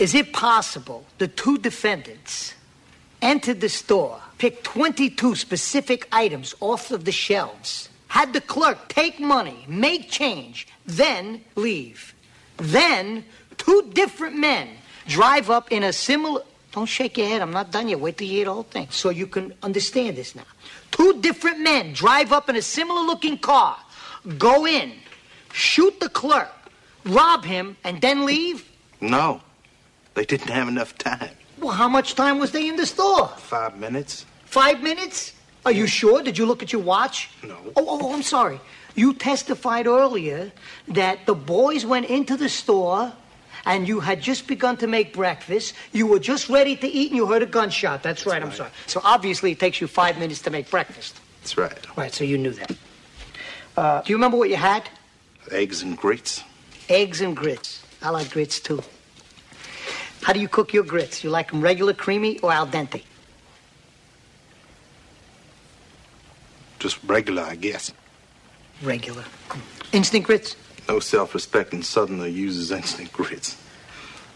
Is it possible the two defendants entered the store, picked 22 specific items off of the shelves, had the clerk take money, make change, then leave? Then two different men drive up in a similar. Don't shake your head. I'm not done yet. Wait till you hear the whole thing so you can understand this now. Two different men drive up in a similar looking car, go in, shoot the clerk, rob him, and then leave? No. They didn't have enough time. Well, how much time was they in the store? Five minutes? Five minutes? Are you sure? Did you look at your watch? No. Oh, oh, oh, I'm sorry. You testified earlier that the boys went into the store and you had just begun to make breakfast. You were just ready to eat and you heard a gunshot. That's right, I'm sorry. So obviously it takes you five minutes to make breakfast. That's right. Right, so you knew that. Uh, do you remember what you had? Eggs and grits. Eggs and grits. I like grits too. How do you cook your grits? You like them regular, creamy, or al dente? Just regular, I guess. Regular. Instant grits? No self respecting southerner uses instant grits.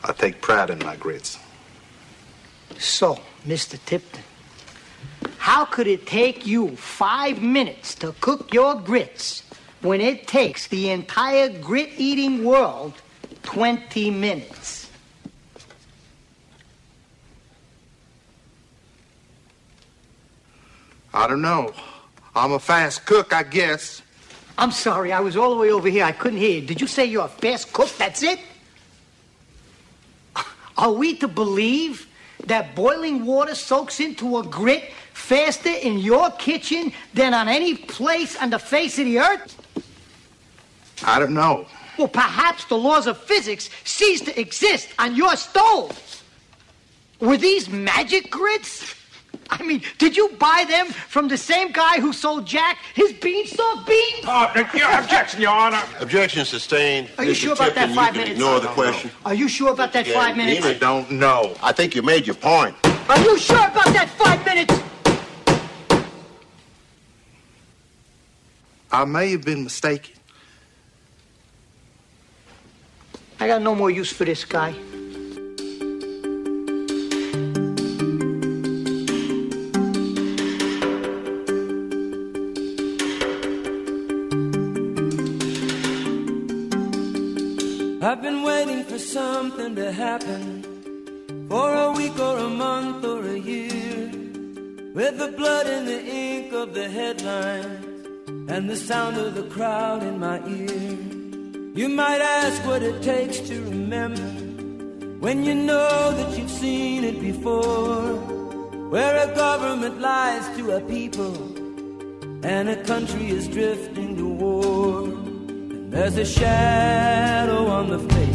I take pride in my grits. So, Mr. Tipton, how could it take you five minutes to cook your grits when it takes the entire grit eating world 20 minutes? I don't know. I'm a fast cook, I guess. I'm sorry, I was all the way over here. I couldn't hear you. Did you say you're a fast cook? That's it? Are we to believe that boiling water soaks into a grit faster in your kitchen than on any place on the face of the earth? I don't know. Well, perhaps the laws of physics cease to exist on your stove. Were these magic grits? I mean, did you buy them from the same guy who sold Jack his beanstalk beans? Uh, your objection, Your Honor. Objection sustained. Are you Mr. sure about that five you can minutes? Ignore the question. Are you sure about that five minutes? I don't know. I think you made your point. Are you sure about that five minutes? I may have been mistaken. I got no more use for this guy. Something to happen for a week or a month or a year. With the blood and the ink of the headlines and the sound of the crowd in my ear. You might ask what it takes to remember when you know that you've seen it before. Where a government lies to a people and a country is drifting to war. And there's a shadow on the faces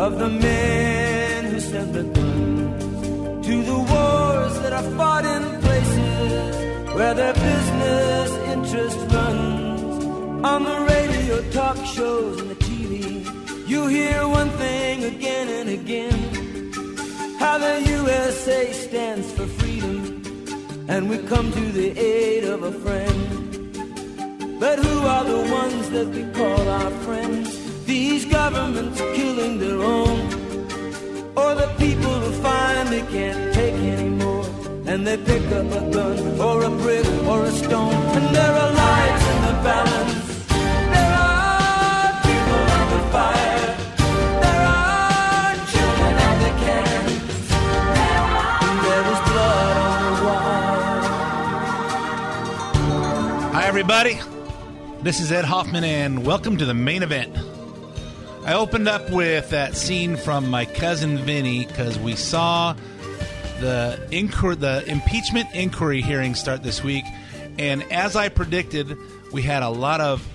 of the men who sent the guns to the wars that are fought in places where their business interest runs. On the radio, talk shows, and the TV, you hear one thing again and again how the USA stands for freedom, and we come to the aid of a friend. But who are the ones that we call our friends? These governments killing their own, or the people who finally can't take anymore, and they pick up a gun or a brick or a stone, and there are lives in the balance. Are are. Hi, everybody. This is Ed Hoffman, and welcome to the main event. I opened up with that scene from my cousin Vinny because we saw the inquir- the impeachment inquiry hearing start this week, and as I predicted, we had a lot of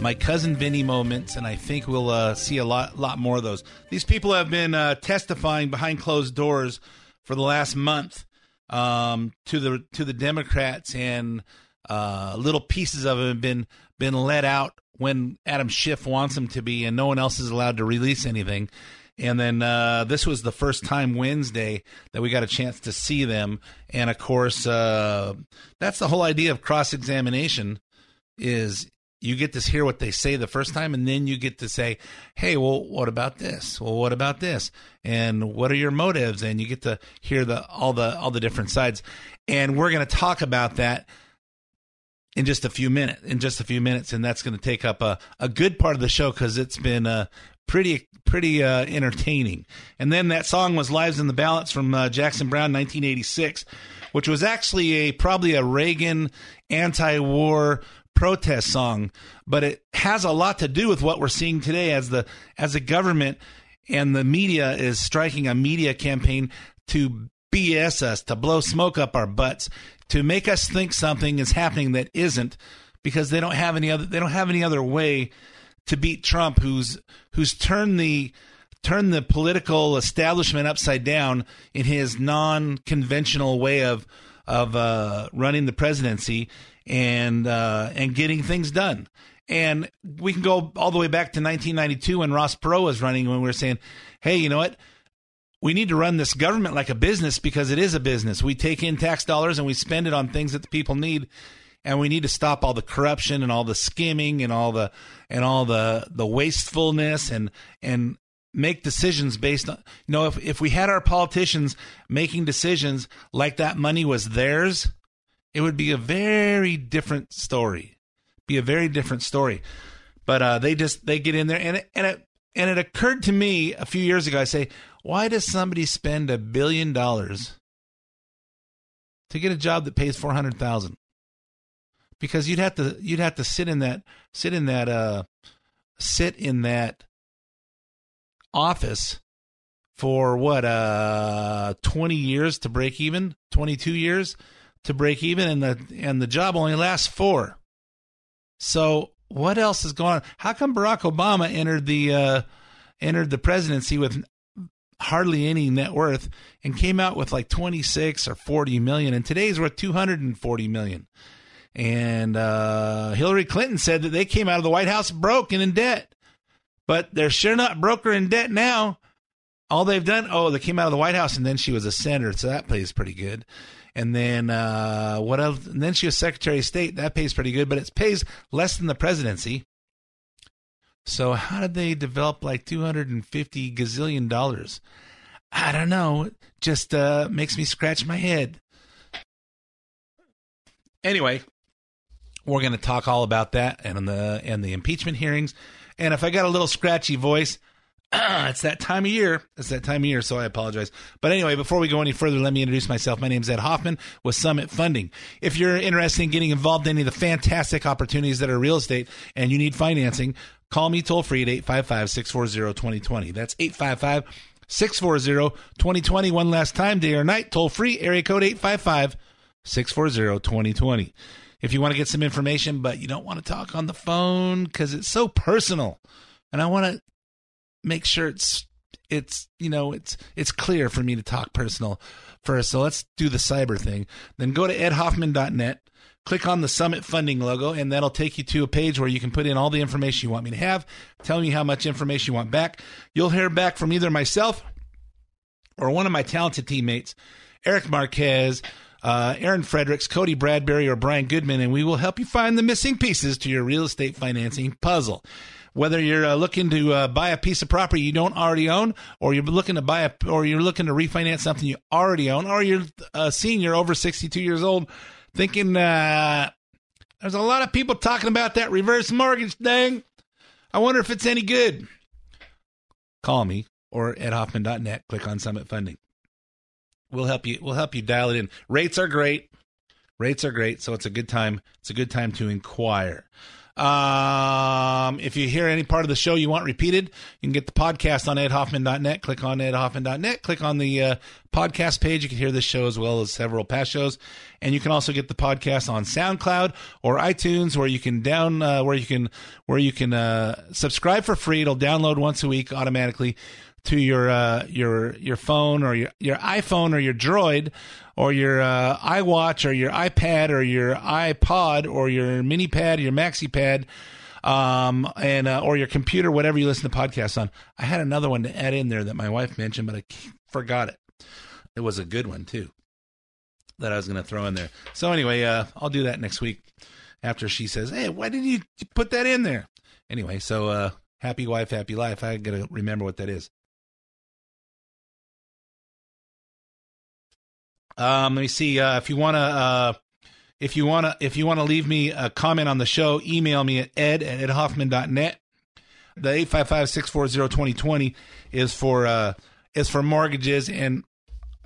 my cousin Vinny moments, and I think we'll uh, see a lot lot more of those. These people have been uh, testifying behind closed doors for the last month um, to the to the Democrats, and uh, little pieces of it have been been let out when Adam Schiff wants them to be, and no one else is allowed to release anything. And then uh, this was the first time Wednesday that we got a chance to see them, and of course, uh, that's the whole idea of cross examination. Is you get to hear what they say the first time, and then you get to say, "Hey, well, what about this? Well, what about this? And what are your motives?" And you get to hear the all the all the different sides. And we're going to talk about that in just a few minutes. In just a few minutes, and that's going to take up a a good part of the show because it's been uh, pretty pretty uh, entertaining. And then that song was "Lives in the Balance" from uh, Jackson Browne, 1986, which was actually a probably a Reagan anti-war protest song, but it has a lot to do with what we're seeing today as the as the government and the media is striking a media campaign to BS us, to blow smoke up our butts, to make us think something is happening that isn't, because they don't have any other they don't have any other way to beat Trump, who's who's turned the turned the political establishment upside down in his non-conventional way of of uh, running the presidency and uh, and getting things done. And we can go all the way back to 1992 when Ross Perot was running, when we were saying, "Hey, you know what? We need to run this government like a business because it is a business. We take in tax dollars and we spend it on things that the people need." and we need to stop all the corruption and all the skimming and all the and all the the wastefulness and and make decisions based on you know if if we had our politicians making decisions like that money was theirs it would be a very different story be a very different story but uh they just they get in there and it, and it and it occurred to me a few years ago i say why does somebody spend a billion dollars to get a job that pays 400,000 because you'd have to you'd have to sit in that sit in that uh sit in that office for what uh 20 years to break even? 22 years to break even and the and the job only lasts 4 so what else is going on? How come Barack Obama entered the uh entered the presidency with hardly any net worth and came out with like 26 or 40 million and today's worth 240 million and uh, Hillary Clinton said that they came out of the White House broke and in debt. But they're sure not broke or in debt now. All they've done, oh, they came out of the White House and then she was a senator, so that pays pretty good. And then uh, what else? And then she was Secretary of State. That pays pretty good, but it pays less than the presidency. So how did they develop like 250 gazillion dollars? I don't know. Just uh, makes me scratch my head. Anyway, we're going to talk all about that and the and the impeachment hearings. And if I got a little scratchy voice, it's that time of year. It's that time of year, so I apologize. But anyway, before we go any further, let me introduce myself. My name is Ed Hoffman with Summit Funding. If you're interested in getting involved in any of the fantastic opportunities that are real estate and you need financing, call me toll free at 855 640 2020. That's 855 640 2020. One last time, day or night, toll free, area code 855 640 2020 if you want to get some information, but you don't want to talk on the phone because it's so personal. And I want to make sure it's it's you know it's it's clear for me to talk personal first. So let's do the cyber thing. Then go to edhoffman.net, click on the Summit Funding logo, and that'll take you to a page where you can put in all the information you want me to have. Tell me how much information you want back. You'll hear back from either myself or one of my talented teammates, Eric Marquez uh, Aaron Fredericks, Cody Bradbury, or Brian Goodman, and we will help you find the missing pieces to your real estate financing puzzle. Whether you're uh, looking to uh, buy a piece of property you don't already own, or you're looking to buy a, or you're looking to refinance something you already own, or you're a senior over 62 years old, thinking uh, there's a lot of people talking about that reverse mortgage thing. I wonder if it's any good. Call me or at Hoffman.net. Click on Summit Funding. We'll help you. We'll help you dial it in. Rates are great. Rates are great. So it's a good time. It's a good time to inquire. Um, if you hear any part of the show you want repeated, you can get the podcast on edhoffman.net. Click on edhoffman.net. Click on the uh, podcast page. You can hear this show as well as several past shows, and you can also get the podcast on SoundCloud or iTunes, where you can down uh, where you can where you can uh, subscribe for free. It'll download once a week automatically to your uh, your your phone or your your iPhone or your Droid or your uh, iWatch or your iPad or your iPod or your mini pad, your maxi pad, um, and uh, or your computer, whatever you listen to podcasts on. I had another one to add in there that my wife mentioned, but I forgot it. It was a good one too that I was going to throw in there. So anyway, uh, I'll do that next week. after she says, "Hey, why did you put that in there?" Anyway, so uh, happy wife, happy life. I gotta remember what that is. Um, let me see. Uh, if you wanna, uh, if you wanna, if you wanna leave me a comment on the show, email me at ed at edhoffman.net. The 855-640-2020 is for uh is for mortgages and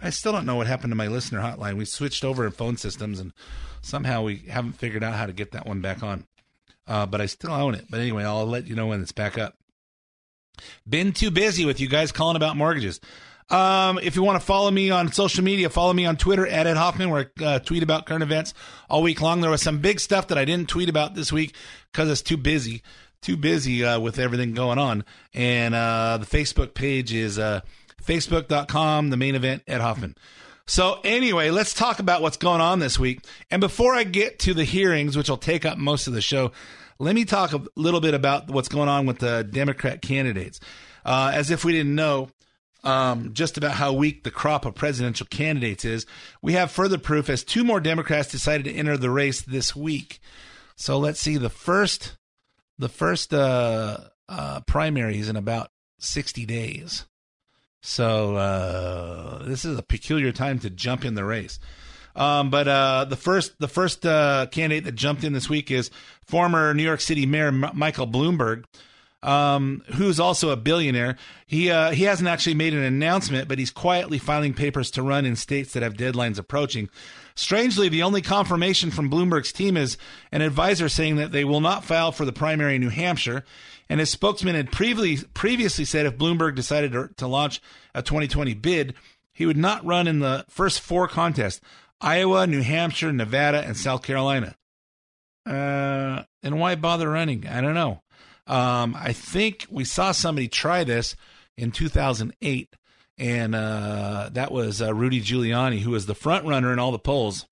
I still don't know what happened to my listener hotline. We switched over in phone systems and somehow we haven't figured out how to get that one back on. Uh, but I still own it. But anyway, I'll let you know when it's back up. Been too busy with you guys calling about mortgages. Um, if you want to follow me on social media, follow me on Twitter at Ed Hoffman, where I uh, tweet about current events all week long. There was some big stuff that I didn't tweet about this week because it's too busy, too busy uh, with everything going on. And uh, the Facebook page is uh, facebook.com, the main event, Ed Hoffman. So anyway, let's talk about what's going on this week. And before I get to the hearings, which will take up most of the show, let me talk a little bit about what's going on with the Democrat candidates. Uh, as if we didn't know, um, just about how weak the crop of presidential candidates is, we have further proof as two more Democrats decided to enter the race this week. So let's see the first, the first uh, uh, primaries in about sixty days. So uh, this is a peculiar time to jump in the race. Um, but uh, the first the first uh, candidate that jumped in this week is former New York City Mayor M- Michael Bloomberg, um, who's also a billionaire. He uh, he hasn't actually made an announcement, but he's quietly filing papers to run in states that have deadlines approaching. Strangely, the only confirmation from Bloomberg's team is an advisor saying that they will not file for the primary in New Hampshire. And his spokesman had previously previously said if Bloomberg decided to, to launch a 2020 bid, he would not run in the first four contests. Iowa, New Hampshire, Nevada, and South Carolina. Uh, and why bother running? I don't know. Um, I think we saw somebody try this in 2008, and uh, that was uh, Rudy Giuliani, who was the front runner in all the polls.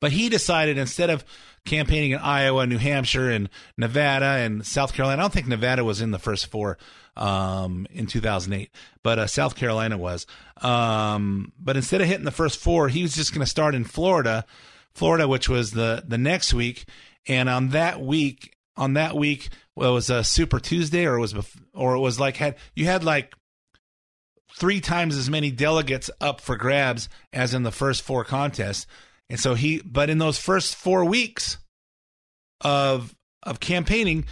But he decided instead of campaigning in Iowa, New Hampshire, and Nevada and South Carolina, I don't think Nevada was in the first four um, in 2008, but uh, South Carolina was. Um, but instead of hitting the first four, he was just going to start in Florida, Florida, which was the the next week. And on that week, on that week, well, it was a Super Tuesday, or it was, bef- or it was like had you had like three times as many delegates up for grabs as in the first four contests. And so he, but in those first four weeks of of campaigning,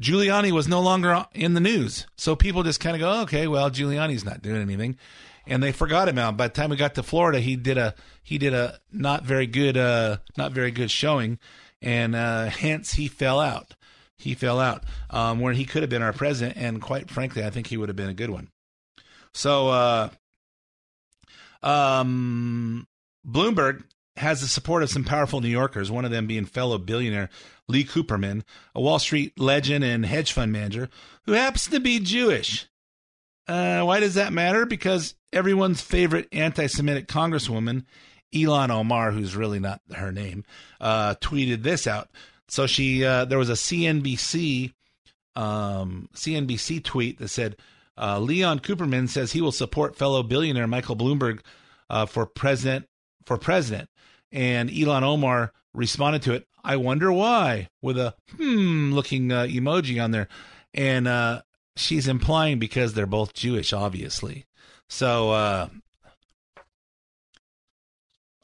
Giuliani was no longer in the news. So people just kind of go, okay, well, Giuliani's not doing anything. And they forgot him out. By the time we got to Florida, he did a he did a not very good uh not very good showing, and uh, hence he fell out. He fell out um, where he could have been our president, and quite frankly, I think he would have been a good one. So, uh, um, Bloomberg has the support of some powerful New Yorkers, one of them being fellow billionaire Lee Cooperman, a Wall Street legend and hedge fund manager who happens to be Jewish. Uh, why does that matter? Because everyone's favorite anti Semitic congresswoman, Ilhan Omar, who's really not her name, uh, tweeted this out. So she, uh, there was a CNBC, um, CNBC tweet that said, uh, Leon Cooperman says he will support fellow billionaire Michael Bloomberg uh, for president. For president, and Ilhan Omar responded to it. I wonder why, with a hmm looking uh, emoji on there, and uh, she's implying because they're both Jewish, obviously. So uh,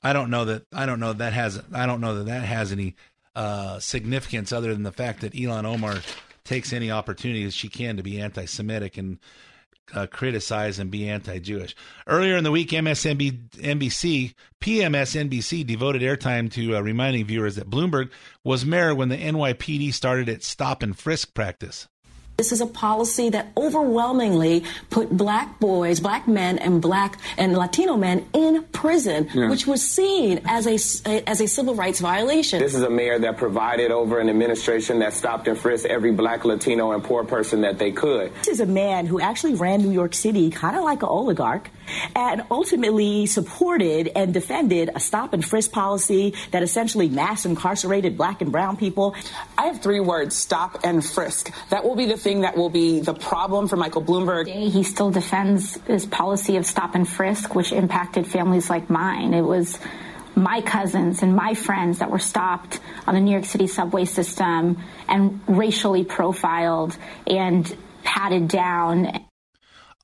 I don't know that I don't know that has I don't know that that has any uh, significance other than the fact that Ilhan Omar takes any opportunity as she can to be anti-Semitic and uh, criticize and be anti-Jewish. Earlier in the week, MSNBC, PMSNBC devoted airtime to uh, reminding viewers that Bloomberg was mayor when the NYPD started its stop and frisk practice. This is a policy that overwhelmingly put black boys, black men, and black and Latino men in prison, yeah. which was seen as a as a civil rights violation. This is a mayor that provided over an administration that stopped and frisked every black, Latino, and poor person that they could. This is a man who actually ran New York City, kind of like an oligarch and ultimately supported and defended a stop and frisk policy that essentially mass incarcerated black and brown people. I have three words stop and frisk. That will be the thing that will be the problem for Michael Bloomberg. He still defends his policy of stop and frisk, which impacted families like mine. It was my cousins and my friends that were stopped on the New York City subway system and racially profiled and patted down.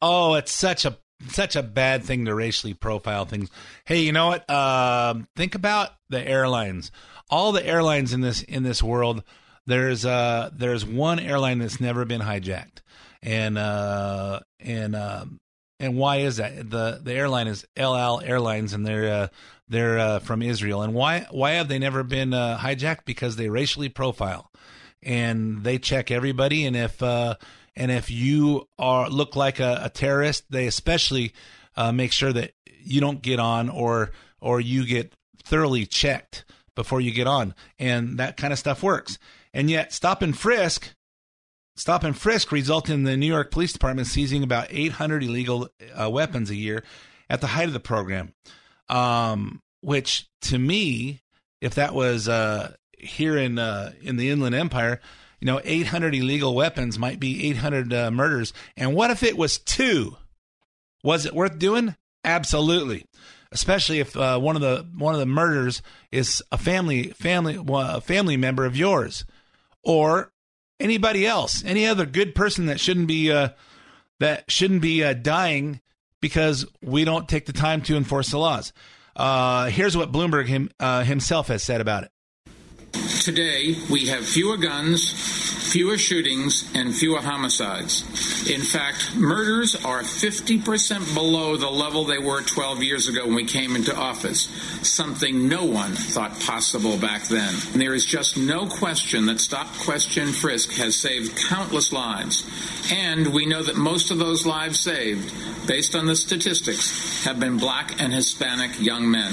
Oh, it's such a such a bad thing to racially profile things. Hey, you know what? Um, think about the airlines. All the airlines in this in this world. There's uh there's one airline that's never been hijacked, and uh and um and why is that? the The airline is El Al Airlines, and they're uh, they're uh, from Israel. And why why have they never been uh, hijacked? Because they racially profile, and they check everybody. And if uh, and if you are look like a, a terrorist, they especially uh, make sure that you don't get on or or you get thoroughly checked before you get on, and that kind of stuff works. And yet, stop and frisk, stop and frisk resulted in the New York Police Department seizing about 800 illegal uh, weapons a year at the height of the program. Um, which to me, if that was uh, here in uh, in the Inland Empire, you know, 800 illegal weapons might be 800 uh, murders. And what if it was two? Was it worth doing? Absolutely. Especially if uh, one of the one of the murders is a family family a family member of yours, or anybody else, any other good person that shouldn't be uh, that shouldn't be uh, dying because we don't take the time to enforce the laws. Uh, here's what Bloomberg him, uh, himself has said about it. Today, we have fewer guns, fewer shootings, and fewer homicides. In fact, murders are 50% below the level they were 12 years ago when we came into office, something no one thought possible back then. And there is just no question that Stop, Question, Frisk has saved countless lives. And we know that most of those lives saved, based on the statistics, have been black and Hispanic young men.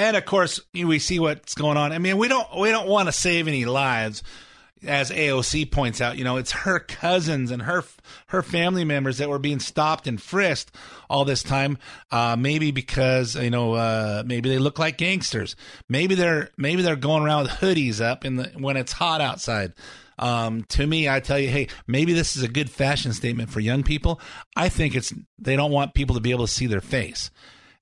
And of course, we see what's going on. I mean, we don't we don't want to save any lives, as AOC points out. You know, it's her cousins and her her family members that were being stopped and frisked all this time. Uh, maybe because you know, uh, maybe they look like gangsters. Maybe they're maybe they're going around with hoodies up in the when it's hot outside. Um, to me, I tell you, hey, maybe this is a good fashion statement for young people. I think it's they don't want people to be able to see their face,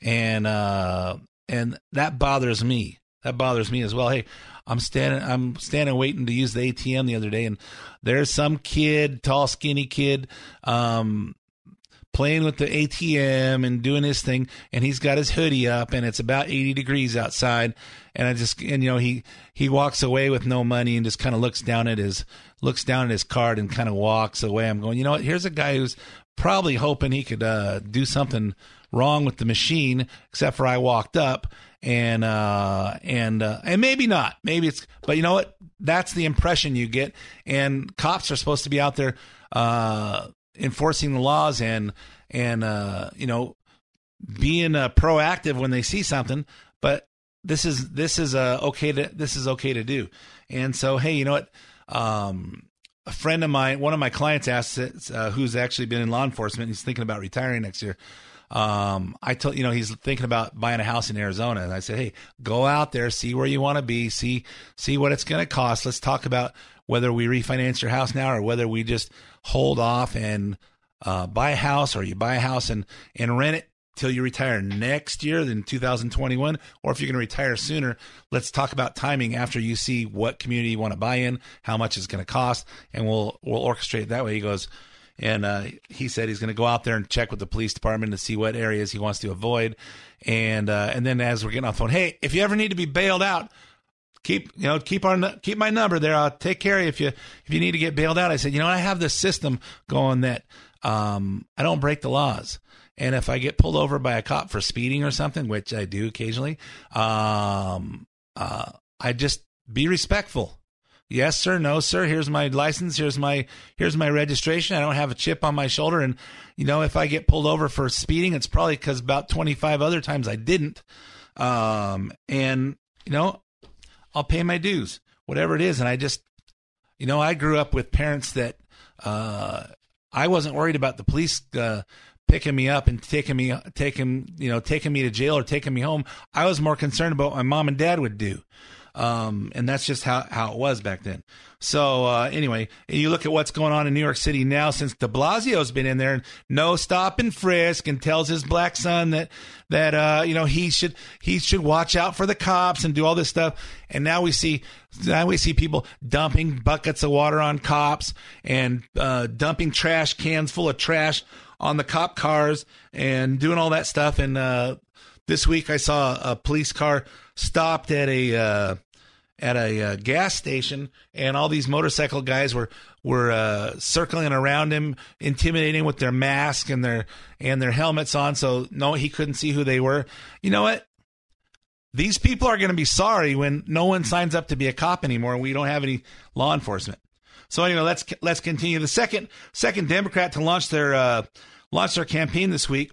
and uh, and that bothers me. That bothers me as well. Hey, I'm standing, I'm standing waiting to use the ATM the other day, and there's some kid, tall, skinny kid, um, playing with the ATM and doing his thing, and he's got his hoodie up, and it's about 80 degrees outside, and I just, and you know, he he walks away with no money and just kind of looks down at his looks down at his card and kind of walks away. I'm going, you know what? Here's a guy who's probably hoping he could uh, do something wrong with the machine, except for I walked up and uh, and uh, and maybe not, maybe it's, but you know what? That's the impression you get, and cops are supposed to be out there uh, enforcing the laws and and uh, you know being uh, proactive when they see something, but this is this is uh, okay to this is okay to do, and so hey, you know what? Um, a friend of mine, one of my clients asked, uh, who's actually been in law enforcement, he's thinking about retiring next year um, I told you know he's thinking about buying a house in Arizona, and I said, hey, go out there, see where you want to be, see see what it's going to cost. Let's talk about whether we refinance your house now or whether we just hold off and uh, buy a house, or you buy a house and and rent it till you retire next year, then 2021, or if you're going to retire sooner, let's talk about timing after you see what community you want to buy in, how much it's going to cost, and we'll we'll orchestrate it that way. He goes, and uh, he said he's going to go out there and check with the police department to see what areas he wants to avoid. And uh, and then as we're getting off the phone, hey, if you ever need to be bailed out, keep you know keep our keep my number there. I'll take care of you if you if you need to get bailed out. I said, you know, I have this system going that um, I don't break the laws. And if I get pulled over by a cop for speeding or something, which I do occasionally, um, uh, I just be respectful yes sir. No sir. Here's my license. Here's my here's my registration. I don't have a chip on my shoulder. And you know if i get pulled over for speeding it's probably because about 25 other times i didn't. Um and you know i'll pay my dues whatever it is. And i just you know i grew up with parents that uh i wasn't worried about the police uh picking me up and taking me taking you know taking me to jail or taking me home. I was more concerned about what my mom and dad would do Um, and that's just how, how it was back then. So uh, anyway, you look at what's going on in New York City now since De Blasio's been in there and no stop and frisk and tells his black son that that uh, you know he should he should watch out for the cops and do all this stuff. And now we see now we see people dumping buckets of water on cops and uh, dumping trash cans full of trash on the cop cars and doing all that stuff. And uh, this week I saw a police car stopped at a uh, at a uh, gas station, and all these motorcycle guys were were uh, circling around him, intimidating with their mask and their and their helmets on. So no, he couldn't see who they were. You know what? These people are going to be sorry when no one signs up to be a cop anymore, and we don't have any law enforcement. So anyway, let's let's continue. The second second Democrat to launch their uh, launch their campaign this week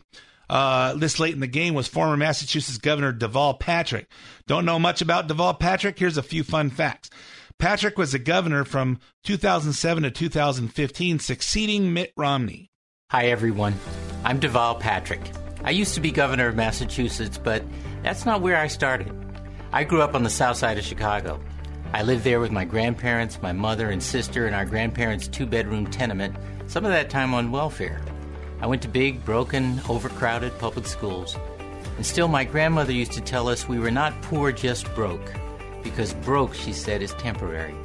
uh, this late in the game was former Massachusetts Governor Deval Patrick. Don't know much about Deval Patrick? Here's a few fun facts. Patrick was the governor from 2007 to 2015, succeeding Mitt Romney. Hi, everyone. I'm Deval Patrick. I used to be governor of Massachusetts, but that's not where I started. I grew up on the south side of Chicago. I lived there with my grandparents, my mother and sister, in our grandparents' two bedroom tenement, some of that time on welfare. I went to big, broken, overcrowded public schools. And still, my grandmother used to tell us we were not poor, just broke. Because broke, she said, is temporary.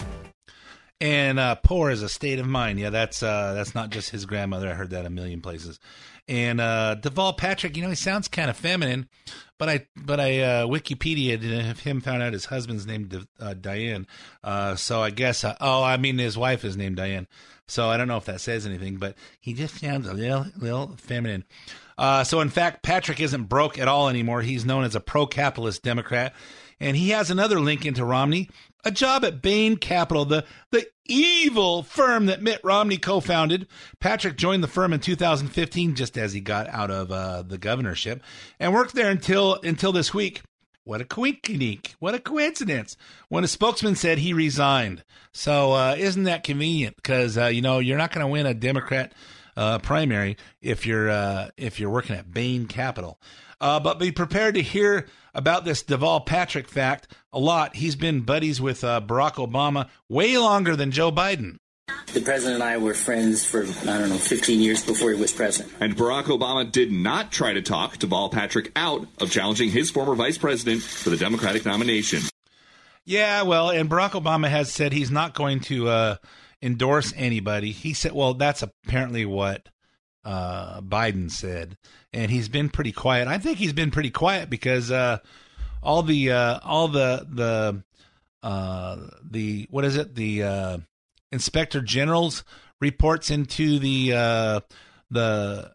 And uh, poor is a state of mind. Yeah, that's uh, that's not just his grandmother. I heard that a million places. And uh, Deval Patrick, you know, he sounds kind of feminine, but I but I uh, Wikipedia him found out his husband's named uh, Diane. Uh, so I guess uh, oh, I mean his wife is named Diane. So I don't know if that says anything, but he just sounds a little little feminine. Uh, so in fact, Patrick isn't broke at all anymore. He's known as a pro-capitalist Democrat, and he has another link into Romney: a job at Bain Capital, the the evil firm that Mitt Romney co-founded. Patrick joined the firm in 2015, just as he got out of uh, the governorship, and worked there until until this week. What a coincidence. What a coincidence. When a spokesman said he resigned. So, uh, isn't that convenient? Because, uh, you know, you're not going to win a Democrat uh, primary if you're, uh, if you're working at Bain Capital. Uh, but be prepared to hear about this Deval Patrick fact a lot. He's been buddies with uh, Barack Obama way longer than Joe Biden. The president and I were friends for, I don't know, 15 years before he was president. And Barack Obama did not try to talk Deval Patrick out of challenging his former vice president for the Democratic nomination. Yeah, well, and Barack Obama has said he's not going to uh, endorse anybody. He said, well, that's apparently what uh, Biden said, and he's been pretty quiet. I think he's been pretty quiet because uh, all the uh, all the the uh, the what is it the uh, inspector general's reports into the uh, the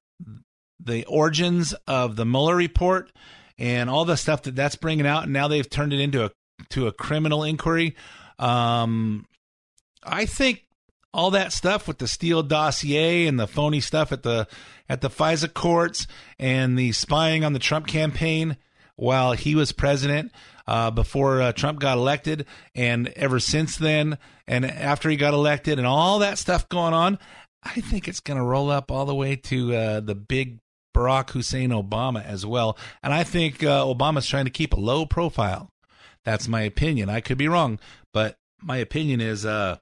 the origins of the Mueller report and all the stuff that that's bringing out, and now they've turned it into a to a criminal inquiry. Um, I think all that stuff with the Steele dossier and the phony stuff at the at the FISA courts and the spying on the Trump campaign while he was president uh, before uh, Trump got elected, and ever since then, and after he got elected, and all that stuff going on, I think it's going to roll up all the way to uh, the big Barack Hussein Obama as well. And I think uh, Obama's trying to keep a low profile. That's my opinion. I could be wrong, but my opinion is uh,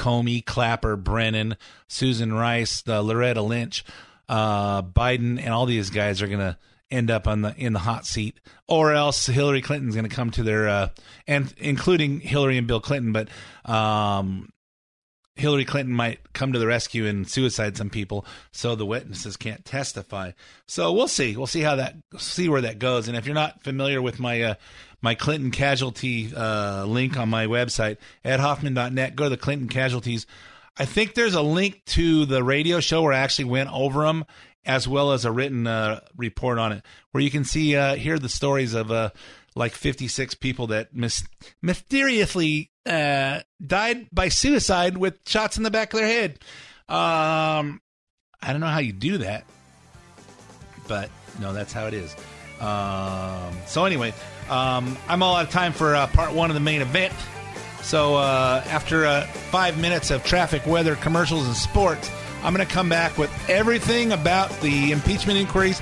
Comey, Clapper, Brennan, Susan Rice, uh, Loretta Lynch, uh, Biden, and all these guys are going to end up on the in the hot seat, or else Hillary Clinton's going to come to their uh, and including Hillary and Bill Clinton, but um, Hillary Clinton might come to the rescue and suicide some people, so the witnesses can't testify. So we'll see. We'll see how that see where that goes. And if you're not familiar with my uh, my Clinton casualty uh, link on my website at hoffman.net, go to the Clinton casualties. I think there's a link to the radio show where I actually went over them as well as a written uh, report on it, where you can see uh, hear the stories of uh, like 56 people that mis- mysteriously uh, died by suicide with shots in the back of their head. Um, I don't know how you do that, but no, that's how it is. Um, so anyway, um, I'm all out of time for uh, part one of the main event. So uh, after uh, five minutes of traffic, weather, commercials, and sports, I'm going to come back with everything about the impeachment inquiries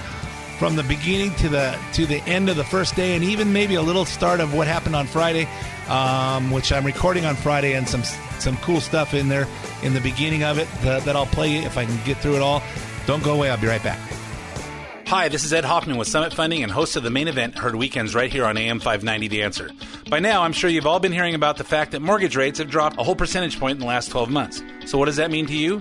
from the beginning to the to the end of the first day, and even maybe a little start of what happened on Friday, um, which I'm recording on Friday, and some some cool stuff in there in the beginning of it that, that I'll play if I can get through it all. Don't go away. I'll be right back. Hi, this is Ed Hoffman with Summit Funding and host of the main event, heard weekends right here on AM 590 The Answer. By now, I'm sure you've all been hearing about the fact that mortgage rates have dropped a whole percentage point in the last 12 months. So, what does that mean to you?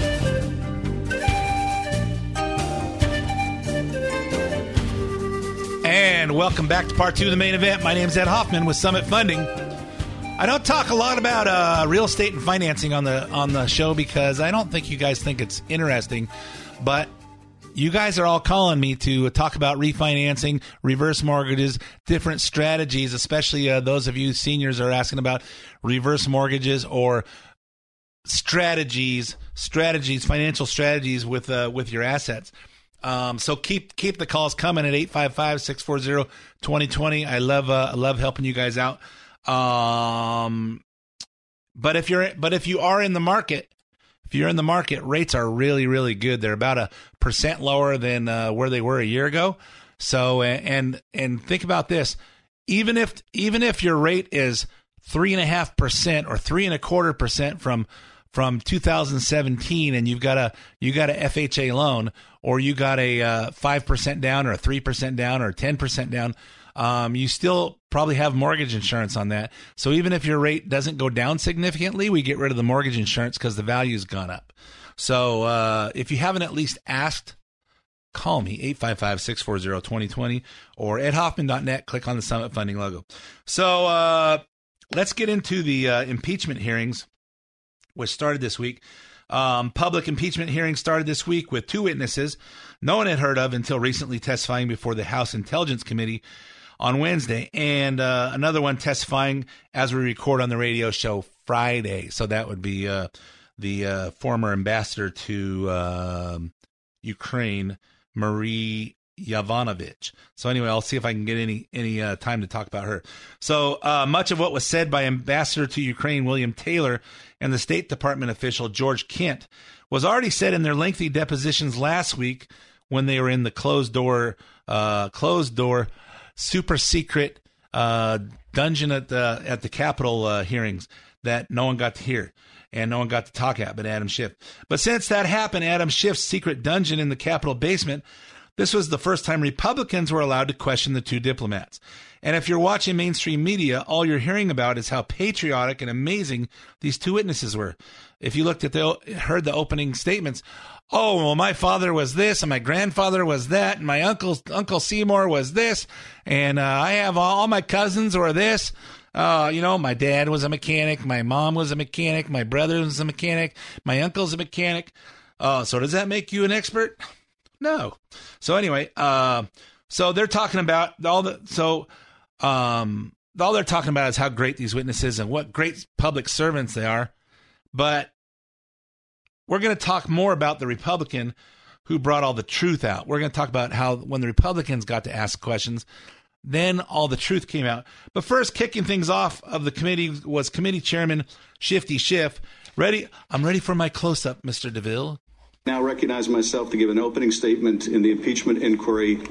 And welcome back to part two of the main event. My name is Ed Hoffman with Summit Funding. I don't talk a lot about uh, real estate and financing on the on the show because I don't think you guys think it's interesting. But you guys are all calling me to talk about refinancing, reverse mortgages, different strategies. Especially uh, those of you seniors are asking about reverse mortgages or strategies, strategies, financial strategies with uh, with your assets. Um, so keep keep the calls coming at 855-640-2020. I love uh, I love helping you guys out. Um, but if you're but if you are in the market, if you're in the market, rates are really really good. They're about a percent lower than uh, where they were a year ago. So and and think about this: even if even if your rate is three and a half percent or three and a quarter percent from from 2017 and you've got a you got a FHA loan or you got a uh, five percent down or a three percent down or ten percent down, um, you still probably have mortgage insurance on that. So even if your rate doesn't go down significantly, we get rid of the mortgage insurance because the value's gone up. So uh, if you haven't at least asked, call me 855-640-2020 or edhoffman.net. Click on the Summit Funding logo. So uh, let's get into the uh, impeachment hearings which started this week. Um, public impeachment hearings started this week with two witnesses no one had heard of until recently testifying before the House Intelligence Committee on Wednesday, and uh, another one testifying as we record on the radio show Friday. So that would be uh, the uh, former ambassador to um, Ukraine, Marie Yovanovitch. So anyway, I'll see if I can get any any uh, time to talk about her. So uh, much of what was said by Ambassador to Ukraine William Taylor and the State Department official George Kent was already said in their lengthy depositions last week when they were in the closed door uh, closed door super secret uh, dungeon at the at the Capitol uh, hearings that no one got to hear and no one got to talk at but Adam Schiff. But since that happened, Adam Schiff's secret dungeon in the Capitol basement this was the first time Republicans were allowed to question the two diplomats. And if you're watching mainstream media, all you're hearing about is how patriotic and amazing these two witnesses were. If you looked at the heard the opening statements, oh well, my father was this, and my grandfather was that, and my uncle Uncle Seymour was this, and uh, I have all my cousins were this. Uh, you know, my dad was a mechanic, my mom was a mechanic, my brother was a mechanic, my uncle's a mechanic. Uh, so does that make you an expert? No. So anyway, uh, so they're talking about all the so um, all they're talking about is how great these witnesses and what great public servants they are. But we're going to talk more about the Republican who brought all the truth out. We're going to talk about how when the Republicans got to ask questions, then all the truth came out. But first, kicking things off of the committee was Committee Chairman Shifty Schiff. Ready? I'm ready for my close up, Mr. DeMille. Now recognize myself to give an opening statement in the impeachment inquiry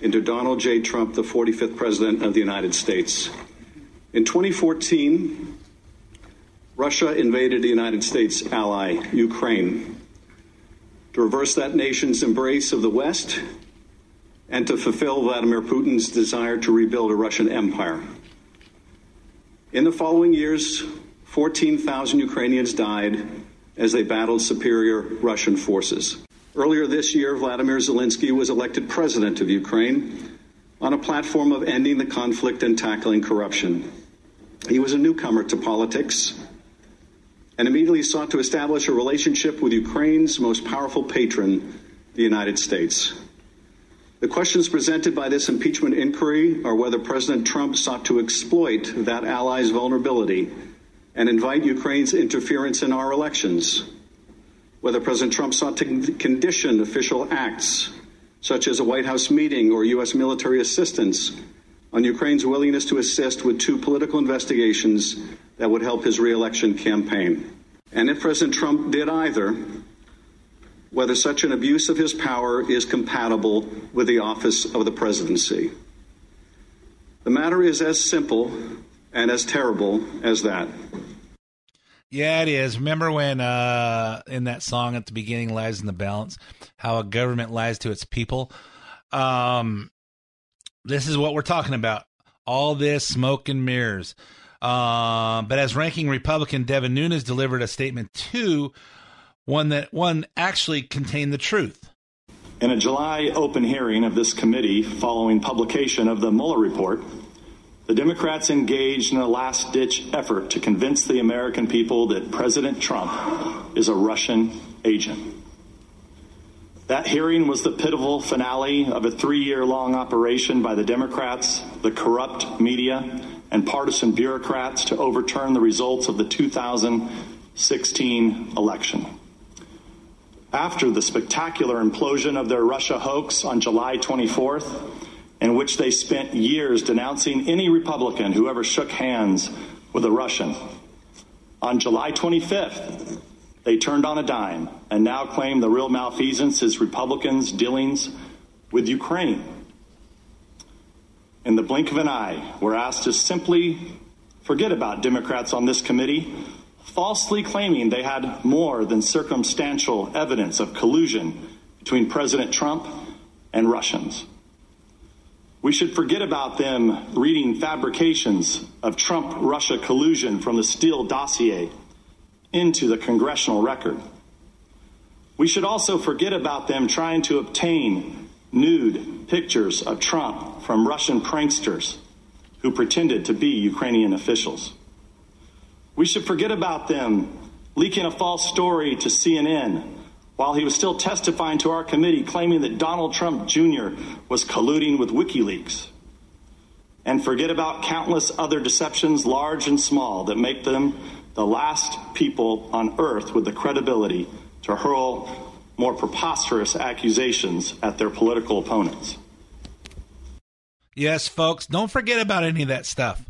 into Donald J. Trump, the 45th President of the United States. In 2014, Russia invaded the United States ally, Ukraine, to reverse that nation's embrace of the West and to fulfill Vladimir Putin's desire to rebuild a Russian empire. In the following years, 14,000 Ukrainians died as they battled superior Russian forces. Earlier this year, Vladimir Zelensky was elected president of Ukraine on a platform of ending the conflict and tackling corruption. He was a newcomer to politics and immediately sought to establish a relationship with Ukraine's most powerful patron, the United States. The questions presented by this impeachment inquiry are whether President Trump sought to exploit that ally's vulnerability and invite Ukraine's interference in our elections, whether President Trump sought to condition official acts, such as a White House meeting or U.S. military assistance, on Ukraine's willingness to assist with two political investigations that would help his reelection campaign. And if President Trump did either, whether such an abuse of his power is compatible with the office of the presidency. The matter is as simple and as terrible as that. Yeah, it is. Remember when uh, in that song at the beginning, "Lives in the Balance," how a government lies to its people. Um, this is what we're talking about. All this smoke and mirrors. Uh, but as ranking Republican Devin Nunes delivered a statement too, one that one actually contained the truth. In a July open hearing of this committee following publication of the Mueller report, the Democrats engaged in a last ditch effort to convince the American people that President Trump is a Russian agent. That hearing was the pitiful finale of a three year long operation by the Democrats, the corrupt media, and partisan bureaucrats to overturn the results of the 2016 election. After the spectacular implosion of their Russia hoax on July 24th, in which they spent years denouncing any Republican who ever shook hands with a Russian, on July 25th, they turned on a dime and now claim the real malfeasance is Republicans' dealings with Ukraine. In the blink of an eye, we're asked to simply forget about Democrats on this committee, falsely claiming they had more than circumstantial evidence of collusion between President Trump and Russians. We should forget about them reading fabrications of Trump Russia collusion from the Steele dossier into the congressional record. We should also forget about them trying to obtain nude pictures of Trump from Russian pranksters who pretended to be Ukrainian officials. We should forget about them leaking a false story to CNN while he was still testifying to our committee claiming that Donald Trump Jr. was colluding with WikiLeaks. And forget about countless other deceptions, large and small, that make them the last people on earth with the credibility to hurl more preposterous accusations at their political opponents. Yes, folks, don't forget about any of that stuff.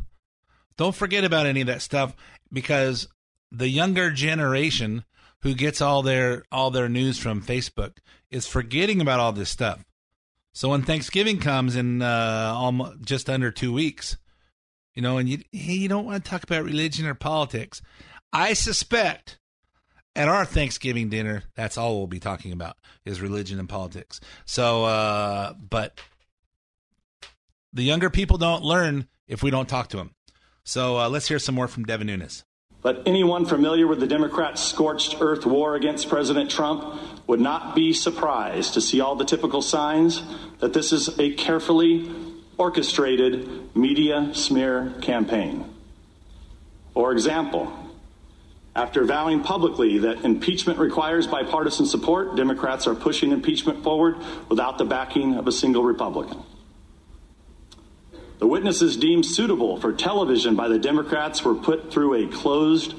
Don't forget about any of that stuff because the younger generation who gets all their all their news from Facebook is forgetting about all this stuff. So when Thanksgiving comes in uh, almost just under two weeks, you know, and you you don't want to talk about religion or politics. I suspect at our Thanksgiving dinner, that's all we'll be talking about is religion and politics. So, uh, but the younger people don't learn if we don't talk to them. So uh, let's hear some more from Devin Nunes. But anyone familiar with the Democrats' scorched earth war against President Trump would not be surprised to see all the typical signs that this is a carefully orchestrated media smear campaign. For example, after vowing publicly that impeachment requires bipartisan support, Democrats are pushing impeachment forward without the backing of a single Republican. The witnesses deemed suitable for television by the Democrats were put through a closed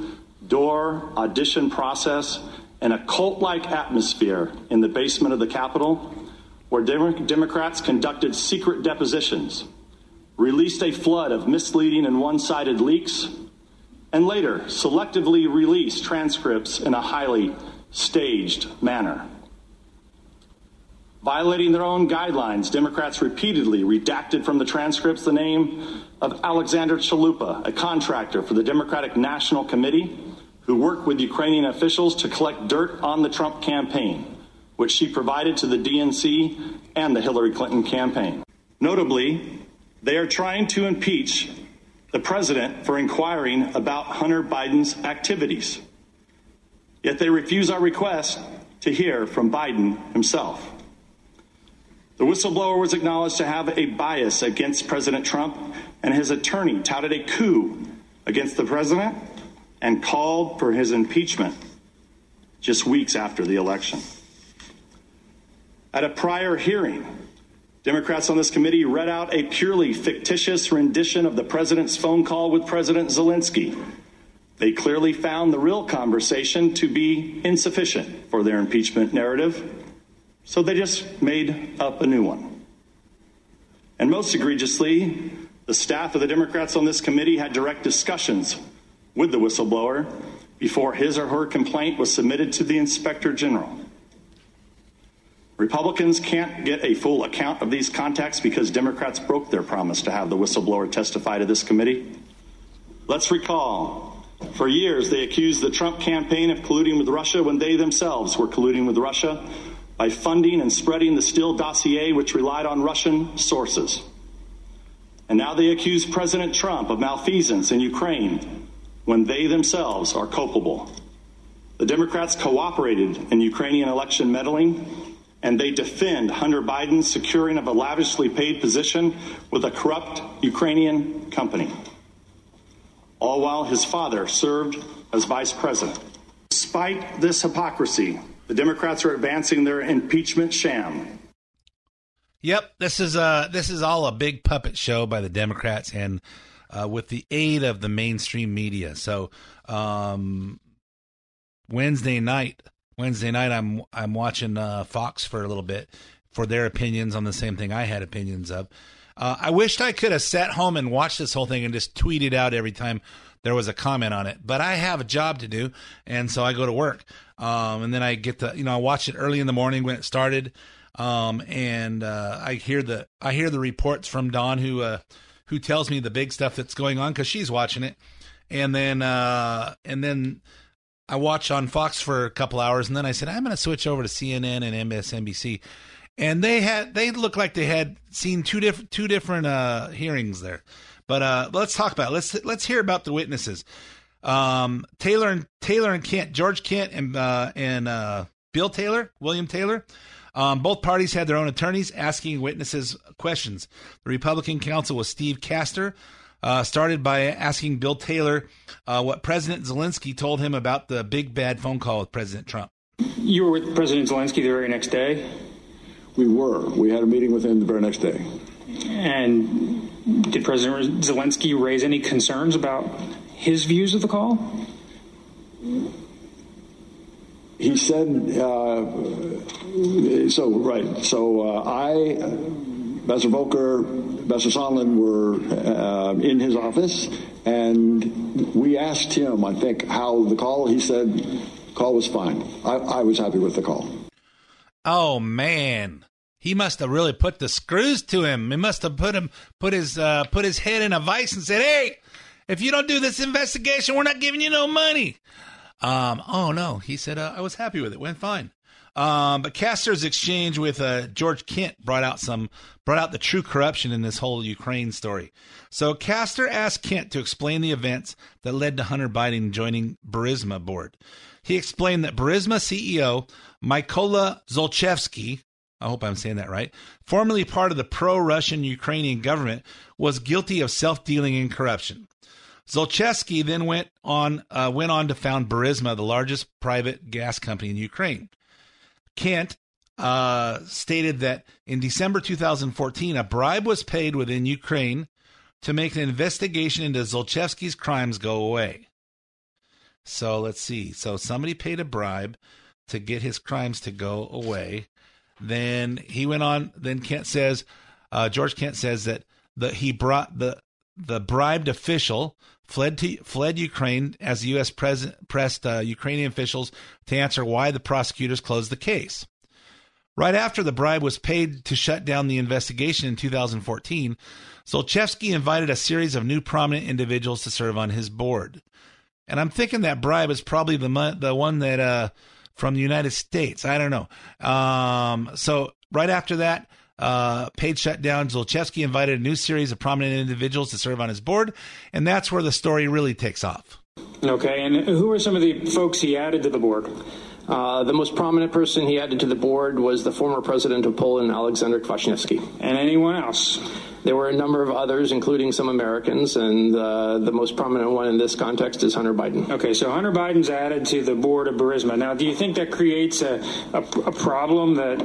door audition process in a cult like atmosphere in the basement of the Capitol, where Dem- Democrats conducted secret depositions, released a flood of misleading and one sided leaks and later selectively released transcripts in a highly staged manner. Violating their own guidelines, Democrats repeatedly redacted from the transcripts the name of Alexandra Chalupa, a contractor for the Democratic National Committee who worked with Ukrainian officials to collect dirt on the Trump campaign, which she provided to the DNC and the Hillary Clinton campaign. Notably, they are trying to impeach the president for inquiring about Hunter Biden's activities. Yet they refuse our request to hear from Biden himself. The whistleblower was acknowledged to have a bias against President Trump, and his attorney touted a coup against the president and called for his impeachment just weeks after the election. At a prior hearing, Democrats on this committee read out a purely fictitious rendition of the president's phone call with President Zelensky. They clearly found the real conversation to be insufficient for their impeachment narrative, so they just made up a new one. And most egregiously, the staff of the Democrats on this committee had direct discussions with the whistleblower before his or her complaint was submitted to the inspector general. Republicans can't get a full account of these contacts because Democrats broke their promise to have the whistleblower testify to this committee. Let's recall, for years they accused the Trump campaign of colluding with Russia when they themselves were colluding with Russia by funding and spreading the Steele dossier, which relied on Russian sources. And now they accuse President Trump of malfeasance in Ukraine when they themselves are culpable. The Democrats cooperated in Ukrainian election meddling, and they defend Hunter Biden's securing of a lavishly paid position with a corrupt Ukrainian company, all while his father served as vice president. Despite this hypocrisy, the Democrats are advancing their impeachment sham. Yep, this is uh this is all a big puppet show by the Democrats and uh, with the aid of the mainstream media. So um, Wednesday night, Wednesday night, I'm I'm watching uh, Fox for a little bit for their opinions on the same thing I had opinions of. Uh, I wished I could have sat home and watched this whole thing and just tweeted out every time there was a comment on it. But I have a job to do, and so I go to work, um, and then I get to you know I watch it early in the morning when it started, um, and uh, I hear the I hear the reports from Don who uh, who tells me the big stuff that's going on because she's watching it, and then uh, and then I watch on Fox for a couple hours, and then I said I'm going to switch over to CNN and MSNBC, and they had they looked like they had seen two different two different uh, hearings there. But uh, let's talk about it. let's let's hear about the witnesses. Um, Taylor and Taylor and Kent, George Kent and uh, and uh, Bill Taylor, William Taylor. Um, both parties had their own attorneys asking witnesses questions. The Republican counsel was Steve Castor. Uh, started by asking Bill Taylor uh, what President Zelensky told him about the big bad phone call with President Trump. You were with President Zelensky the very next day? We were. We had a meeting with him the very next day. And did President Zelensky raise any concerns about his views of the call? He said, uh, so, right. So uh, I, Ambassador Volker, Ambassador Sondland were uh, in his office, and we asked him, I think, how the call, he said, call was fine. I, I was happy with the call. Oh, man he must have really put the screws to him. He must have put him put his uh, put his head in a vice and said, "Hey, if you don't do this investigation, we're not giving you no money." Um, oh no, he said uh, I was happy with it. Went fine. Um, but Castor's exchange with uh, George Kent brought out some brought out the true corruption in this whole Ukraine story. So Castor asked Kent to explain the events that led to Hunter Biden joining Burisma board. He explained that Burisma CEO Mykola Zlochevsky I hope I'm saying that right, formerly part of the pro Russian Ukrainian government, was guilty of self dealing and corruption. Zlochevsky then went on, uh, went on to found Burisma, the largest private gas company in Ukraine. Kent uh, stated that in December 2014, a bribe was paid within Ukraine to make an investigation into Zlochevsky's crimes go away. So let's see. So somebody paid a bribe to get his crimes to go away. Then he went on. Then Kent says, uh, George Kent says that the he brought the the bribed official fled to fled Ukraine as the U.S. Pres- pressed uh, Ukrainian officials to answer why the prosecutors closed the case. Right after the bribe was paid to shut down the investigation in 2014, Zlochevsky invited a series of new prominent individuals to serve on his board. And I'm thinking that bribe is probably the the one that uh, from the United States. I don't know. Um, so right after that, uh, Page shut down. Zlochevsky invited a new series of prominent individuals to serve on his board, and that's where the story really takes off. Okay, and who are some of the folks he added to the board? Uh, the most prominent person he added to the board was the former president of Poland, Alexander Kwasniewski. And anyone else? There were a number of others, including some Americans, and uh, the most prominent one in this context is Hunter Biden. Okay, so Hunter Biden's added to the board of Burisma. Now, do you think that creates a, a, a problem that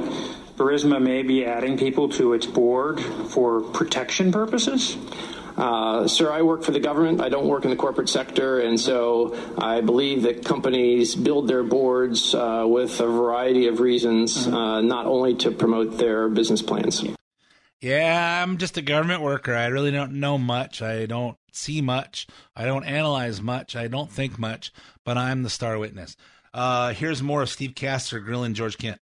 Burisma may be adding people to its board for protection purposes? Uh, sir, I work for the government. I don't work in the corporate sector, and so I believe that companies build their boards uh, with a variety of reasons, uh, not only to promote their business plans. Yeah, I'm just a government worker. I really don't know much. I don't see much. I don't analyze much. I don't think much, but I'm the star witness. Uh, here's more of Steve Castor grilling George Kent.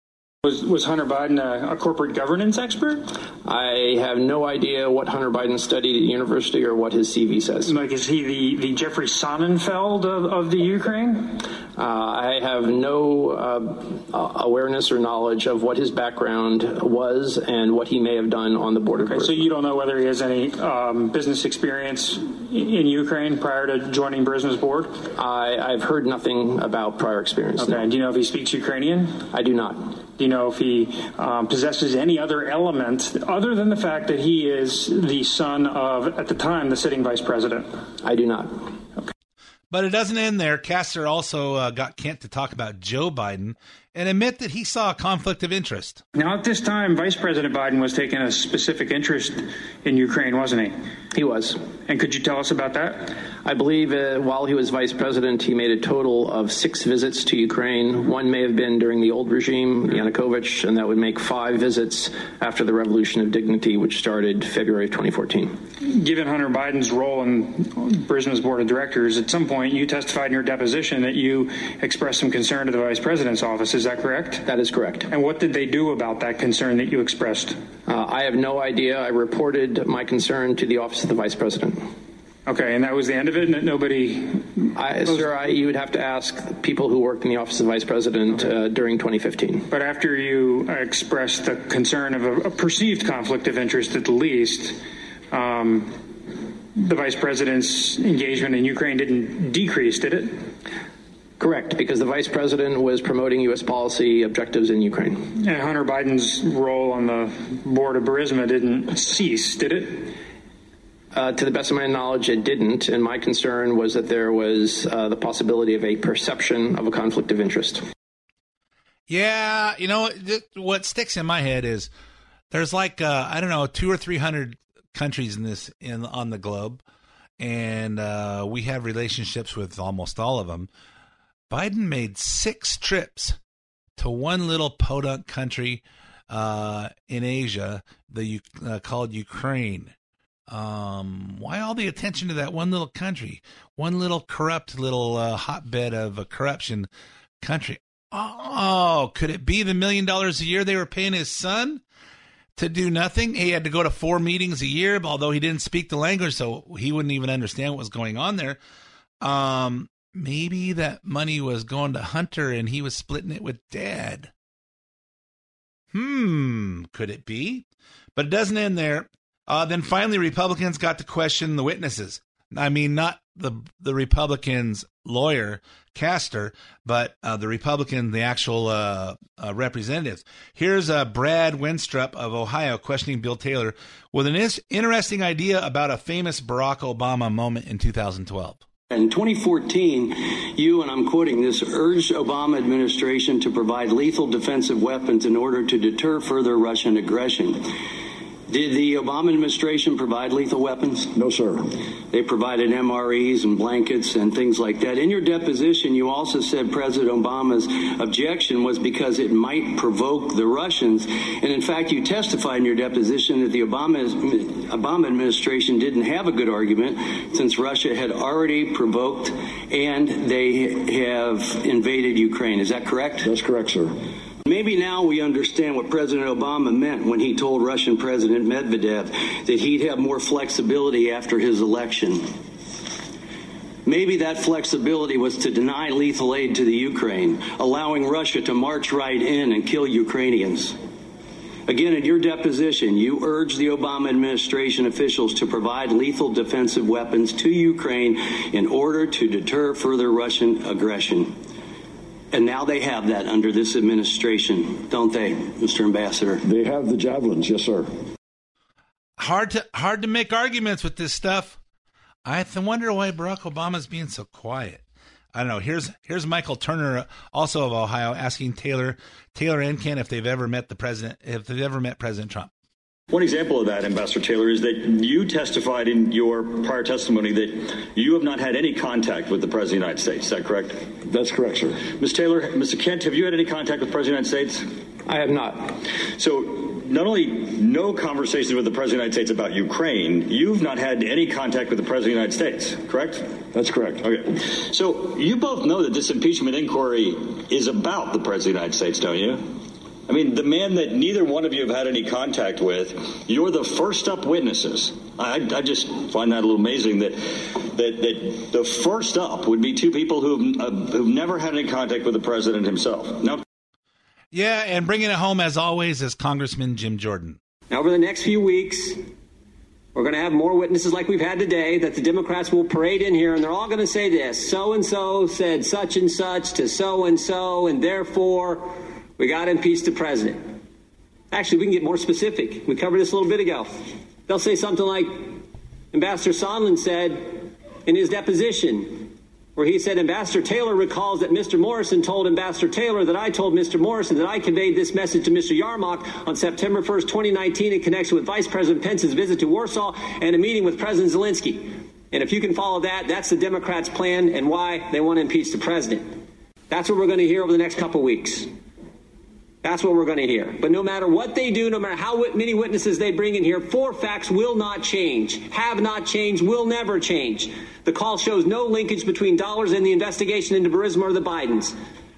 Was, was Hunter Biden a, a, corporate governance expert? I have no idea what Hunter Biden studied at university or what his CV says. Like, is he the, the Jeffrey Sonnenfeld of, of the Ukraine? Uh, I have no uh, awareness or knowledge of what his background was and what he may have done on the board okay, So you don't know whether he has any um, business experience in Ukraine prior to joining Burisma's board? I, I've heard nothing about prior experience. Okay. No. Do you know if he speaks Ukrainian? I do not. Do you know if he um, possesses any other element other than the fact that he is the son of, at the time, the sitting vice president? I do not. Okay. But it doesn't end there. Castor also uh, got Kent to talk about Joe Biden and admit that he saw a conflict of interest. Now, at this time, Vice President Biden was taking a specific interest in Ukraine, wasn't he? He was. And could you tell us about that? I believe uh, while he was vice president, he made a total of six visits to Ukraine. One may have been during the old regime, Yanukovych, and that would make five visits after the Revolution of Dignity, which started February of 2014. Given Hunter Biden's role in Burisma's board of directors, at some point you testified in your deposition that you expressed some concern to the vice president's office. Is that correct? That is correct. And what did they do about that concern that you expressed? Uh, I have no idea. I reported my concern to the office of the vice president. Okay, and that was the end of it. And nobody, I, sir, I, you would have to ask people who worked in the office of the vice president uh, during 2015. But after you expressed the concern of a, a perceived conflict of interest, at the least, um, the vice president's engagement in Ukraine didn't decrease, did it? Correct, because the vice president was promoting U.S. policy objectives in Ukraine. And Hunter Biden's role on the board of Burisma didn't cease, did it? Uh, to the best of my knowledge, it didn't, and my concern was that there was uh, the possibility of a perception of a conflict of interest. Yeah, you know what sticks in my head is there's like uh, I don't know two or three hundred countries in this in on the globe, and uh, we have relationships with almost all of them. Biden made six trips to one little podunk country uh, in Asia, the uh, called Ukraine. Um, why all the attention to that one little country, one little corrupt little uh, hotbed of a corruption country? Oh, could it be the million dollars a year they were paying his son to do nothing? He had to go to four meetings a year, although he didn't speak the language, so he wouldn't even understand what was going on there. Um, maybe that money was going to Hunter and he was splitting it with Dad. Hmm, could it be? But it doesn't end there. Uh, then finally, Republicans got to question the witnesses. I mean, not the the Republicans' lawyer Castor, but uh, the Republican, the actual uh, uh, representatives. Here's uh, Brad Wenstrup of Ohio questioning Bill Taylor with an is- interesting idea about a famous Barack Obama moment in 2012. In 2014, you, and I'm quoting this, urged Obama administration to provide lethal defensive weapons in order to deter further Russian aggression. Did the Obama administration provide lethal weapons? No, sir. They provided MREs and blankets and things like that. In your deposition, you also said President Obama's objection was because it might provoke the Russians. And in fact, you testified in your deposition that the Obama, Obama administration didn't have a good argument since Russia had already provoked and they have invaded Ukraine. Is that correct? That's correct, sir. Maybe now we understand what President Obama meant when he told Russian President Medvedev that he'd have more flexibility after his election. Maybe that flexibility was to deny lethal aid to the Ukraine, allowing Russia to march right in and kill Ukrainians. Again, in your deposition, you urged the Obama administration officials to provide lethal defensive weapons to Ukraine in order to deter further Russian aggression. And now they have that under this administration, don't they, Mr. Ambassador? They have the javelins, yes, sir. Hard to hard to make arguments with this stuff. I wonder why Barack Obama's being so quiet. I don't know. Here's here's Michael Turner, also of Ohio, asking Taylor Taylor and Kent if they've ever met the president, if they've ever met President Trump. One example of that, Ambassador Taylor, is that you testified in your prior testimony that you have not had any contact with the President of the United States. Is that correct? That's correct, sir. Ms. Taylor, Mr. Kent, have you had any contact with the President of the United States? I have not. So, not only no conversations with the President of the United States about Ukraine, you've not had any contact with the President of the United States, correct? That's correct. Okay. So, you both know that this impeachment inquiry is about the President of the United States, don't you? I mean, the man that neither one of you have had any contact with, you're the first up witnesses. I, I just find that a little amazing that, that, that the first up would be two people who've, uh, who've never had any contact with the president himself. Now, Yeah, and bringing it home as always is Congressman Jim Jordan. Now, over the next few weeks, we're going to have more witnesses like we've had today that the Democrats will parade in here, and they're all going to say this so and so said such and such to so and so, and therefore we got to impeach the president. Actually, we can get more specific. We covered this a little bit ago. They'll say something like Ambassador Sondland said in his deposition, where he said Ambassador Taylor recalls that Mr. Morrison told Ambassador Taylor that I told Mr. Morrison that I conveyed this message to Mr. Yermak on September 1st, 2019, in connection with Vice President Pence's visit to Warsaw and a meeting with President Zelensky. And if you can follow that, that's the Democrats' plan and why they want to impeach the president. That's what we're going to hear over the next couple weeks. That's what we're going to hear. But no matter what they do, no matter how many witnesses they bring in here, four facts will not change, have not changed, will never change. The call shows no linkage between dollars and the investigation into Burisma or the Bidens.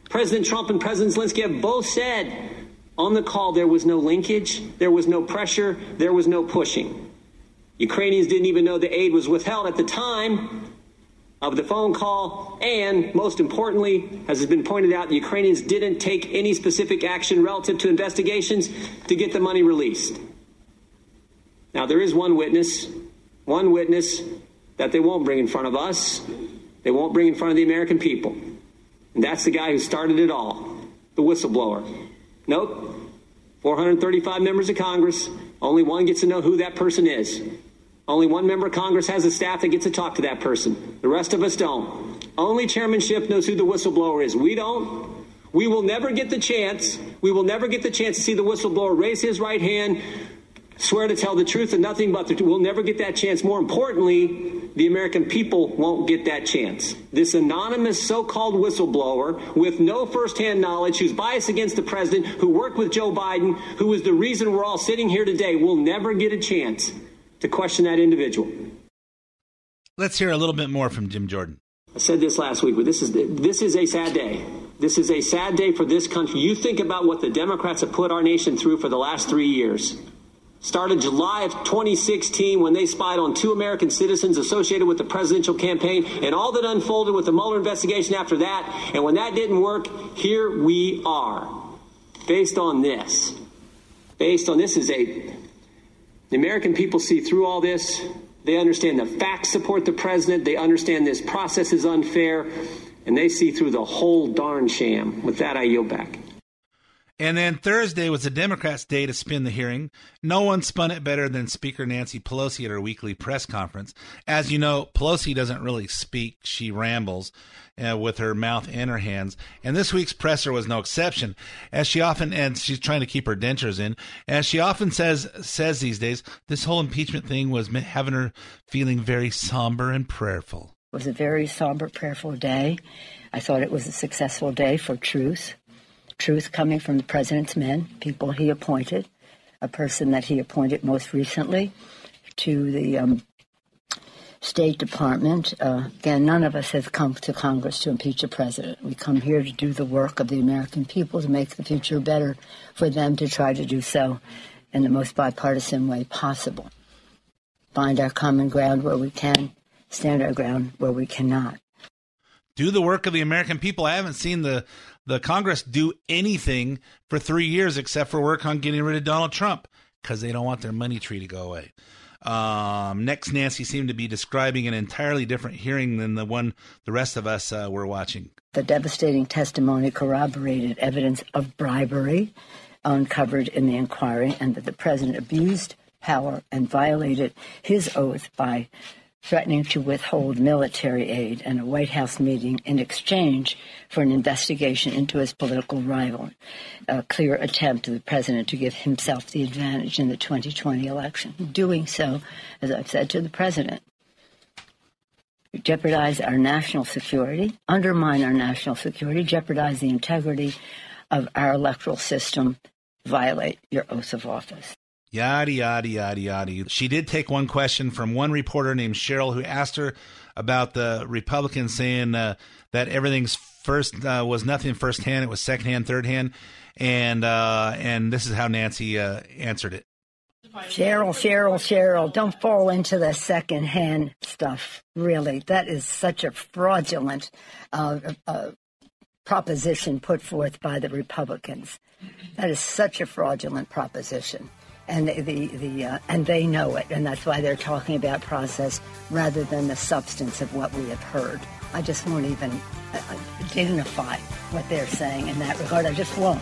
President Trump and President Zelensky have both said on the call there was no linkage, there was no pressure, there was no pushing. Ukrainians didn't even know the aid was withheld at the time of the phone call, and most importantly, as has been pointed out, the Ukrainians didn't take any specific action relative to investigations to get the money released. Now, there is one witness, one witness that they won't bring in front of us, they won't bring in front of the American people. And that's the guy who started it all, the whistleblower. Nope. 435 members of Congress, only one gets to know who that person is. Only one member of Congress has a staff that gets to talk to that person. The rest of us don't. Only Chairman Schiff knows who the whistleblower is. We don't. We will never get the chance. We will never get the chance to see the whistleblower raise his right hand, swear to tell the truth and nothing but the truth. We'll never get that chance. More importantly, the American people won't get that chance. This anonymous so called whistleblower with no firsthand knowledge, who's biased against the president, who worked with Joe Biden, who is the reason we're all sitting here today, will never get a chance to question that individual. Let's hear a little bit more from Jim Jordan. I said this last week, but this is this is a sad day. This is a sad day for this country. You think about what the Democrats have put our nation through for the last three years. Started July of 2016 when they spied on two American citizens associated with the presidential campaign, and all that unfolded with the Mueller investigation after that. And when that didn't work, here we are, based on this. Based on this is a the American people see through all this. They understand the facts support the president. They understand this process is unfair. And they see through the whole darn sham. With that, I yield back. And then Thursday was the Democrats' day to spin the hearing. No one spun it better than Speaker Nancy Pelosi at her weekly press conference. As you know, Pelosi doesn't really speak, she rambles uh, with her mouth in her hands. And this week's presser was no exception, as she often and she's trying to keep her dentures in. As she often says says these days, this whole impeachment thing was having her feeling very somber and prayerful. It was a very somber, prayerful day. I thought it was a successful day for truth. Truth coming from the president's men, people he appointed, a person that he appointed most recently to the um, State Department. Uh, again, none of us have come to Congress to impeach a president. We come here to do the work of the American people, to make the future better for them, to try to do so in the most bipartisan way possible. Find our common ground where we can, stand our ground where we cannot. do the work of the American people. I haven't seen the the Congress do anything for three years except for work on getting rid of Donald Trump because they don't want their money tree to go away. Um, next, Nancy seemed to be describing an entirely different hearing than the one the rest of us uh, were watching. The devastating testimony corroborated evidence of bribery uncovered in the inquiry and that the president abused power and violated his oath by threatening to withhold military aid and a White House meeting in exchange for an investigation into his political rival, a clear attempt of the president to give himself the advantage in the 2020 election. Doing so, as I've said to the president, jeopardize our national security, undermine our national security, jeopardize the integrity of our electoral system, violate your oath of office. Yada, yada, yada, yada. She did take one question from one reporter named Cheryl who asked her about the Republicans saying uh, that everything's first uh, was nothing first hand, it was second hand, third hand. And uh, and this is how Nancy uh, answered it. Cheryl, Cheryl, Cheryl, don't fall into the second hand stuff. Really, that is such a fraudulent uh, uh, proposition put forth by the Republicans. That is such a fraudulent proposition and the, the, the uh, and they know it, and that's why they're talking about process rather than the substance of what we have heard. I just won't even uh, dignify what they're saying in that regard. I just won't.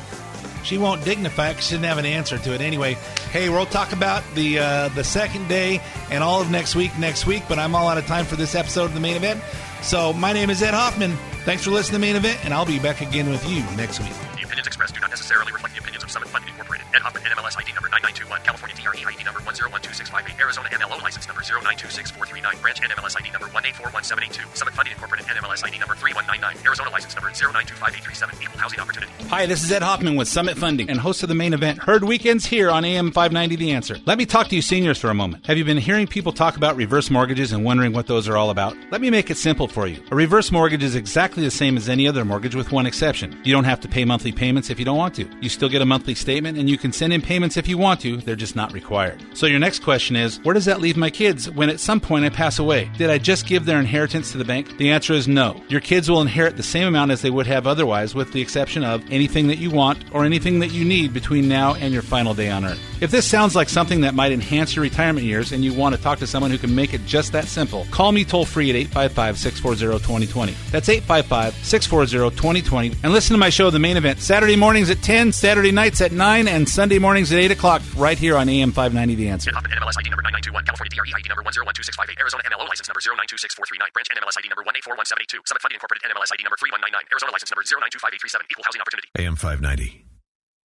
She won't dignify because she didn't have an answer to it anyway. Hey, we'll talk about the uh, the second day and all of next week next week, but I'm all out of time for this episode of the main event. So my name is Ed Hoffman. Thanks for listening to the main event, and I'll be back again with you next week. The opinions expressed do not necessarily reflect the opinions of Summit Funding Incorporated. Ed Hoffman, NMLS ID number 9921, California DRE ID number 1012658, Arizona MLO license number 0926439, branch NMLS ID number 1841782, Summit Funding Incorporated, NMLS ID number 3199, Arizona license number 0925837, equal housing opportunity. Hi, this is Ed Hoffman with Summit Funding and host of the main event, Heard Weekends here on AM 590 The Answer. Let me talk to you seniors for a moment. Have you been hearing people talk about reverse mortgages and wondering what those are all about? Let me make it simple for you. A reverse mortgage is exactly the same as any other mortgage with one exception. You don't have to pay monthly payments if you don't want to. You still get a monthly statement and you can send in payments if you want to, they're just not required. So your next question is, where does that leave my kids when at some point I pass away? Did I just give their inheritance to the bank? The answer is no. Your kids will inherit the same amount as they would have otherwise with the exception of anything that you want or anything that you need between now and your final day on earth. If this sounds like something that might enhance your retirement years and you want to talk to someone who can make it just that simple, call me toll free at 855 640 2020. That's 855 640 2020 and listen to my show, The Main Event, Saturday mornings at 10, Saturday nights at 9, and Sunday mornings at 8 o'clock right here on AM 590 The Answer. Ed Hoffman, NMLS ID number 9921, California DRE ID number 1012658, Arizona MLO license number 0926439, branch NMLS ID number 1841782, Summit Funding Incorporated, NMLS ID number 3199, Arizona license number 0925837, equal housing opportunity. AM 590.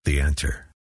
The answer.